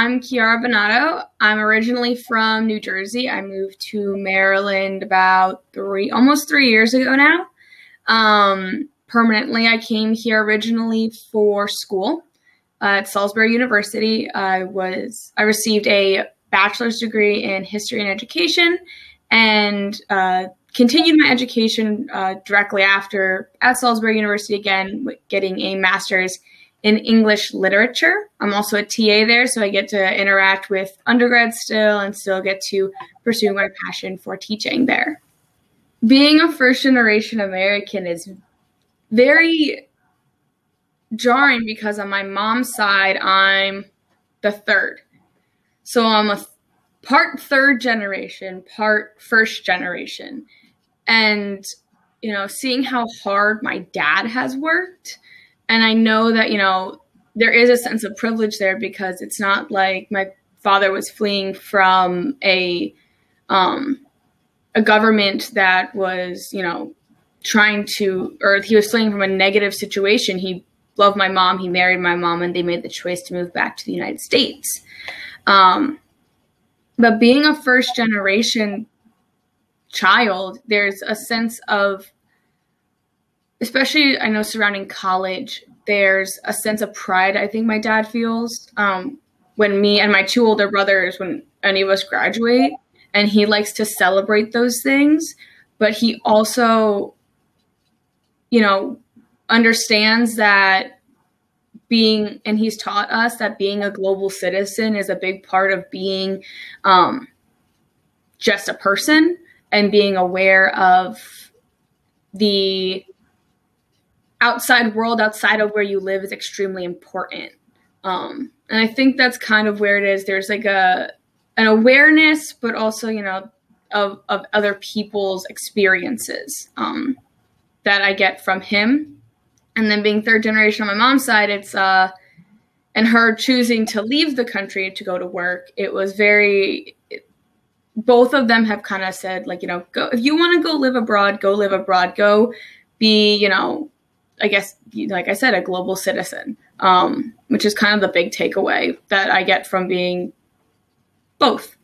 I'm Chiara Benato. I'm originally from New Jersey. I moved to Maryland about three, almost three years ago now. Um, permanently, I came here originally for school uh, at Salisbury University. I was I received a bachelor's degree in history and education, and uh, continued my education uh, directly after at Salisbury University again, getting a master's in English literature. I'm also a TA there, so I get to interact with undergrads still and still get to pursue my passion for teaching there. Being a first generation American is very jarring because on my mom's side, I'm the third. So I'm a part third generation, part first generation. And, you know, seeing how hard my dad has worked and I know that, you know, there is a sense of privilege there because it's not like my father was fleeing from a um, a government that was, you know, trying to, or he was fleeing from a negative situation. He loved my mom, he married my mom, and they made the choice to move back to the United States. Um, but being a first generation child, there's a sense of especially I know surrounding college, there's a sense of pride I think my dad feels um, when me and my two older brothers, when any of us graduate, and he likes to celebrate those things, but he also, you know, understands that being, and he's taught us that being a global citizen is a big part of being um, just a person and being aware of the outside world outside of where you live is extremely important. Um, and I think that's kind of where it is. There's like a an awareness, but also you know of of other people's experiences um, that I get from him. And then being third generation on my mom's side, it's uh, and her choosing to leave the country to go to work. It was very. Both of them have kind of said like you know go if you want to go live abroad, go live abroad. Go be you know I guess, like I said, a global citizen, um, which is kind of the big takeaway that I get from being both.